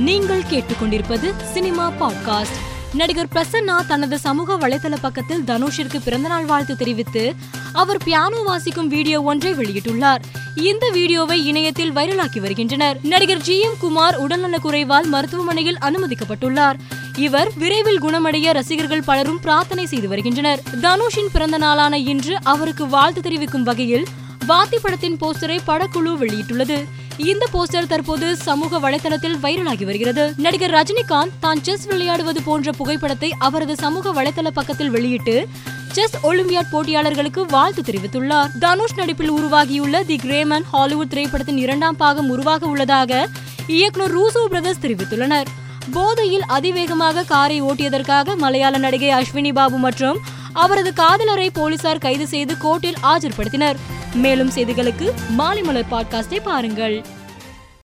நீங்கள் கேட்டுக்கொண்டிருப்பது cinema podcast. நடிகர் பிரசன்னா தனது சமூக வலைதள பக்கத்தில் தனுஷிற்கு பிறந்தநாள் வாழ்த்து தெரிவித்து அவர் பியானோ வாசிக்கும் வீடியோ ஒன்றை வெளியிட்டுள்ளார். இந்த வீடியோவை இணையத்தில் வைரலாக்கி வருகின்றனர். நடிகர் ஜி எம் குமார் உடல்நலக் குறைவால் மருத்துவமனையில் அனுமதிக்கப்பட்டுள்ளார். இவர் விரைவில் குணமடைய ரசிகர்கள் பலரும் பிரார்த்தனை செய்து வருகின்றனர். தனுஷின் பிறந்த நாளான இன்று அவருக்கு வாழ்த்து தெரிவிக்கும் வகையில் வாத்தி படத்தின் போஸ்டரை படக்குழு வெளியிட்டுள்ளது. இந்த போஸ்டர் தற்போது சமூக வலைதளத்தில் வைரலாகி வருகிறது. நடிகர் ரஜினிகாந்த் தான் செஸ் விளையாடுவது போன்ற புகைப்படத்தை அவரது சமூக வலைதள பக்கத்தில் வெளியிட்டு செஸ் ஒலிம்பியாட் போட்டியாளர்களுக்கு வாழ்த்து தெரிவித்துள்ளார். தனுஷ் நடிப்பில் உருவாகியுள்ள தி கிரேமன் ஹாலிவுட் திரைப்படத்தின் இரண்டாம் பாகம் உருவாக உள்ளதாக இயக்குனர் ரூசோ பிரதர்ஸ் தெரிவித்துள்ளனர். போதையில் அதிவேகமாக காரை ஓட்டியதற்காக மலையாள நடிகை அஸ்வினி பாபு மற்றும் அவரது காதலரை போலீசார் கைது செய்து கோர்ட்டில் ஆஜர்படுத்தினர். மேலும் செய்திகளுக்கு மாலை மலர் பாட்காஸ்டை பாருங்கள்.